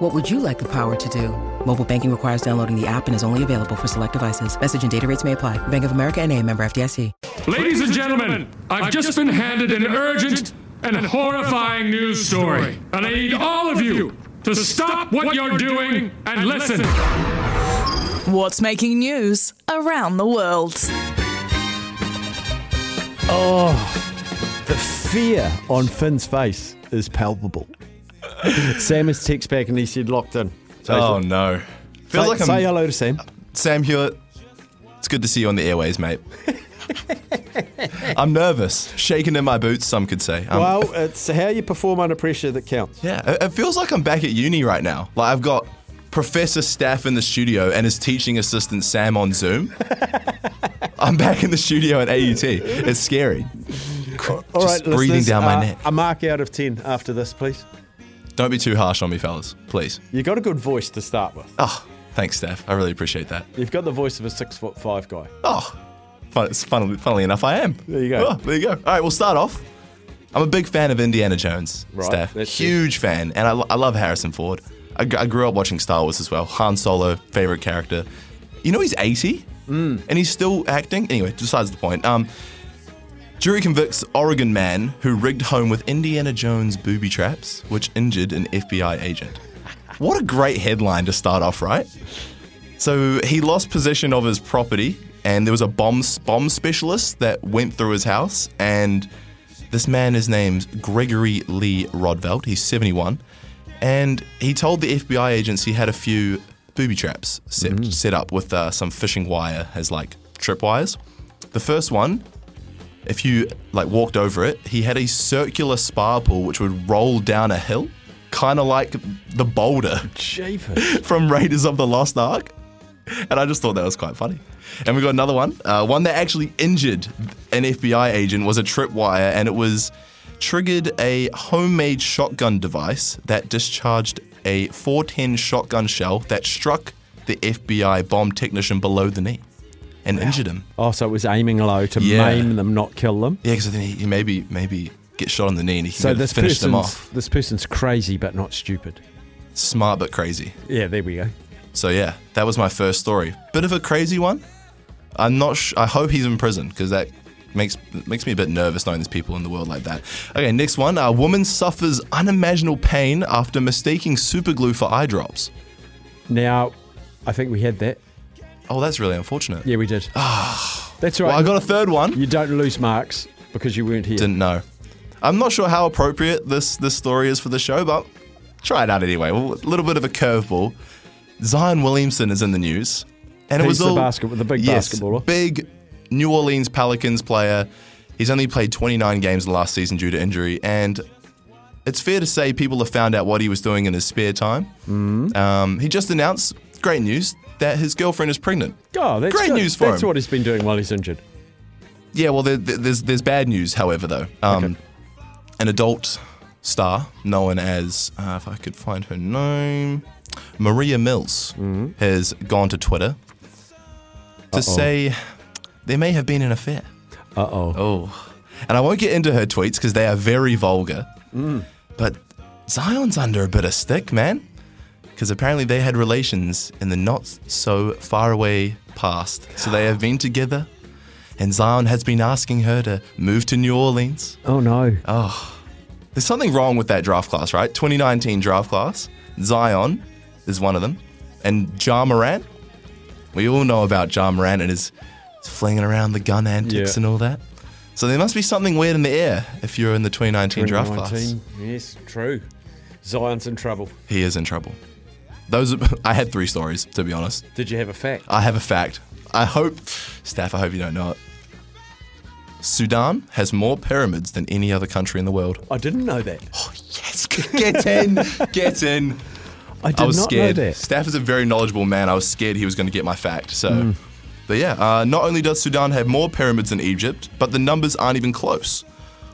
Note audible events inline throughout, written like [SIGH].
What would you like the power to do? Mobile banking requires downloading the app and is only available for select devices. Message and data rates may apply. Bank of America and a member FDIC. Ladies and gentlemen, I've just been handed an urgent and horrifying news story. And I need all of you to stop what you're doing and listen. What's making news around the world? Oh, the fear on Finn's face is palpable. Sam has text back and he said locked in. So Oh no. Feels say, like I'm say hello to Sam. Sam Hewitt. It's good to see you on the airways, mate. I'm nervous, shaking in my boots. Some could say. Um, well, it's how you perform under pressure that counts. yeah, it, feels like I'm back at uni right now. Like I've got Professor Steph in the studio and his teaching assistant Sam on Zoom. [LAUGHS] I'm back in the studio at AUT. It's scary. All Just breathing down my uh, neck. A mark out of 10 after this, please. Don't be too harsh on me, fellas. Please. You got a good voice to start with. Oh, thanks, Steph. I really appreciate that. You've got the voice of a six foot five guy. Oh, fun, funnily, funnily enough, I am. There you go. Oh, there you go. All right, we'll start off. I'm a big fan of Indiana Jones, Right, Steph. Huge fan, and I, I love Harrison Ford. I, I grew up watching Star Wars as well. Han Solo, favorite character. You know he's 80, Mm. and he's still acting. Anyway, besides the point. Um, jury convicts Oregon man who rigged home with Indiana Jones booby traps, which injured an FBI agent. What a great headline to start off, right? So he lost possession of his property, and there was a bomb bomb specialist that went through his house. And this man is named Gregory Lee Rodvelt. He's 71, and he told the FBI agents he had a few booby traps set, set up with uh, some fishing wire as like tripwires. The first one, if you like walked over it, he had a circular spa pool which would roll down a hill, kind of like the boulder [LAUGHS] from Raiders of the Lost Ark. And I just thought that was quite funny. And we got another one. Uh, one that actually injured an FBI agent was a tripwire, and it was triggered a homemade shotgun device that discharged a 410 shotgun shell that struck the FBI bomb technician below the knee and injured him. Oh, so it was aiming low to Yeah. maim them, not kill them. Yeah, because then he, he maybe maybe get shot on the knee and he can So this finish them off. this person's crazy but not stupid. Smart but crazy. Yeah, there we go. So yeah, that was my first story. Bit of a crazy one. I'm not. Sh- I hope he's in prison because that makes makes me a bit nervous knowing there's people in the world like that. Okay, next one. A woman suffers unimaginable pain after mistaking super glue for eye drops. Now, I think we had that. Oh, that's really unfortunate. Yeah, we did. That's right. Well, I got a third one. you don't lose marks because you weren't here. Didn't know. I'm not sure how appropriate this this story is for the show, but try it out anyway. Well, a little bit of a curveball. Zion Williamson is in the news, and it He's was the all basket- the big yes, basketballer. big New Orleans Pelicans player. He's only played 29 games last season due to injury, and it's fair to say people have found out what he was doing in his spare time. Mm-hmm. Um, he just announced, great news, that his girlfriend is pregnant. Oh, that's Great good. news for That's him. That's what he's been doing while he's injured. Yeah, well, there, there- there's there's bad news, however, though. Um, Okay. An adult star known as, uh, if I could find her name, Moriah Mills, Mm-hmm. has gone to Twitter to say there may have been an affair. Uh oh. Oh, and I won't get into her tweets because they are very vulgar. But Zion's under a bit of stick, man, because apparently they had relations in the not so far away past. So they have been together, and Zion has been asking her to move to New Orleans. Oh no. Oh, there's something wrong with that draft class, right? 2019 draft class. Zion is one of them, and Ja Morant. We all know about Ja Morant and his flinging around the gun antics Yeah. and all that. So there must be something weird in the air if you're in the 2019 draft class. Yes, true. Zion's in trouble. He is in trouble. Those are, [LAUGHS] I had three stories to be honest. Did you have a fact? I have a fact. I hope, Steph. I hope you don't know it. Sudan has more pyramids than any other country in the world. I didn't know that. Oh yes, [LAUGHS] get in, get in. I did I was not scared. know that. Steph is a very knowledgeable man. I was scared he was going to get my fact. So Hmm. But yeah, uh, not only does Sudan have more pyramids than Egypt, but the numbers aren't even close.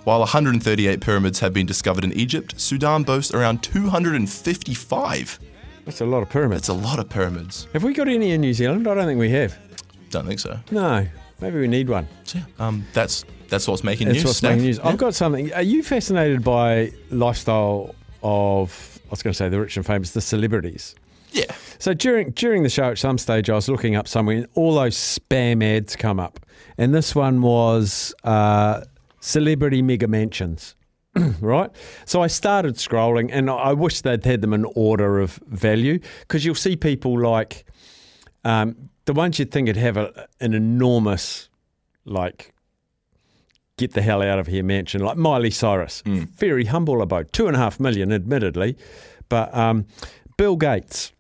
While 138 pyramids have been discovered in Egypt, Sudan boasts around 255. That's a lot of pyramids. It's a lot of pyramids. Have we got any in New Zealand? I don't think we have. Don't think so. No. Maybe we need one. So, yeah, um, that's that's what's making That's news. what's Steph. making news. Yeah. I've got something. Are you fascinated by lifestyle of, I was going to say the rich and famous, the celebrities? yeah. So during during the show, at some stage, I was looking up somewhere, and all those spam ads come up, and this one was uh, celebrity mega mansions. [CLEARS THROAT] right? So I started scrolling, and I wish they'd had them in order of value because you'll see people like um, the ones you'd think would have a, an enormous, like, get the hell out of here mansion, like Miley Cyrus. Very humble abode, two and a half million, admittedly, but um, Bill Gates.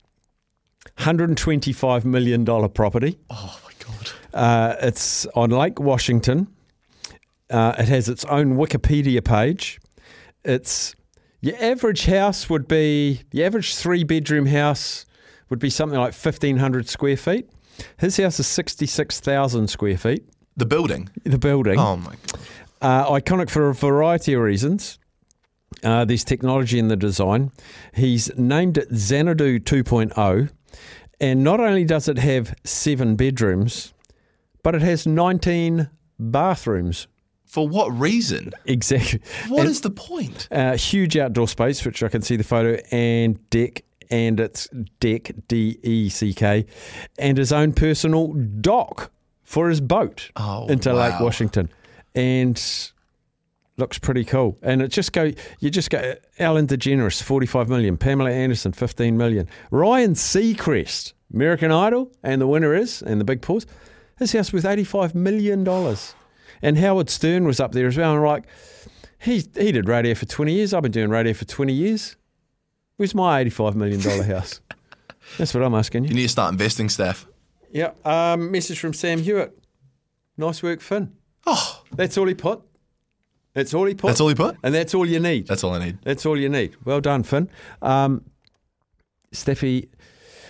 $125 million property. Oh my god. Uh, it's on Lake Washington. Uh, it has its own Wikipedia page. It's your average house would be the average three bedroom house would be something like fifteen hundred square feet. His house is sixty six thousand square feet. The building. The building, Oh my god. uh, iconic for a variety of reasons. Uh, there's technology in the design. He's named it Xanadu 2.0, and not only does it have seven bedrooms, but it has 19 bathrooms. For what reason? Exactly. What And, is the point? uh, huge outdoor space, which I can see the photo, and deck, and it's deck D E C K, and his own personal dock for his boat Oh, into Lake. Washington, and looks pretty cool. And it just go, you just go. Ellen DeGeneres, forty-five million. Pamela Anderson, fifteen million. Ryan Seacrest, American Idol, and the winner is, and the big pause, his house worth eighty-five million dollars. And Howard Stern was up there as well. And I'm like, he he did radio for twenty years. I've been doing radio for twenty years. Where's my eighty-five million dollar house? [LAUGHS] That's what I'm asking you. You need to start investing, Steph. Yeah. Um, message from Sam Hewitt. Nice work, Finn. Oh, That's all he put. That's all he put. That's all he put? And that's all you need. that's all I need. That's all you need. Well done, Finn. Um, Steffi,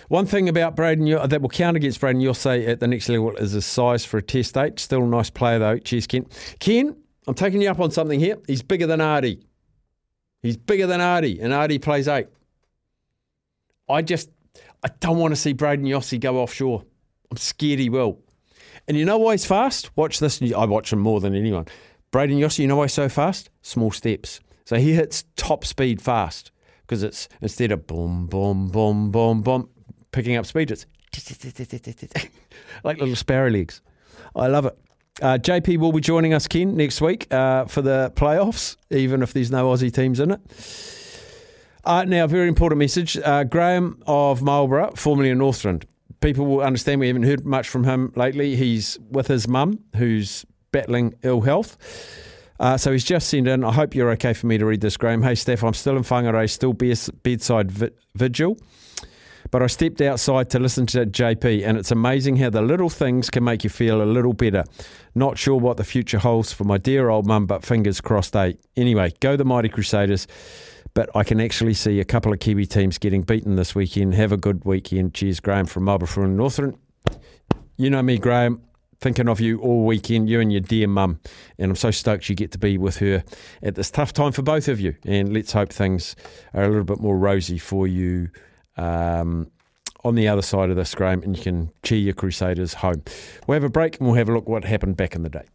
one thing about Braden that will count against Braden, you'll say at the next level is his size for a test eight. Still a nice player though. Cheers, Ken. Ken, I'm taking you up on something here. He's bigger than Ardie. He's bigger than Ardie, and Ardie plays eight. I just, I don't want to see Brayden Iose go offshore. I'm scared he will. And you know why he's fast? Watch this. I watch him more than anyone. Brayden Iose, you know why he's so fast? Small steps. So he hits top speed fast because it's instead of boom, boom, boom, boom, boom, picking up speed, it's [LAUGHS] like little sparrow legs. I love it. Uh, JP will be joining us, Ken, next week uh, for the playoffs, even if there's no Aussie teams in it. Uh, now, very important message. Uh, Graham of Marlborough, formerly in Northland. People will understand we haven't heard much from him lately. He's with his mum, who's battling ill health. Uh, so he's just sent in. I hope you're okay for me to read this, Graham. Hey, Steph, I'm still in Whangarei, still bes- bedside vi- vigil. But I stepped outside to listen to JP, and it's amazing how the little things can make you feel a little better. Not sure what the future holds for my dear old mum, but fingers crossed, eh? Anyway, go the Mighty Crusaders. But I can actually see a couple of Kiwi teams getting beaten this weekend. Have a good weekend. Cheers, Graham from Marlborough Northern. You know me, Graham. Thinking of you all weekend, you and your dear mum. And I'm so stoked you get to be with her at this tough time for both of you. And let's hope things are a little bit more rosy for you um, on the other side of this, Graham, and you can cheer your Crusaders home. We'll have a break and we'll have a look what happened back in the day.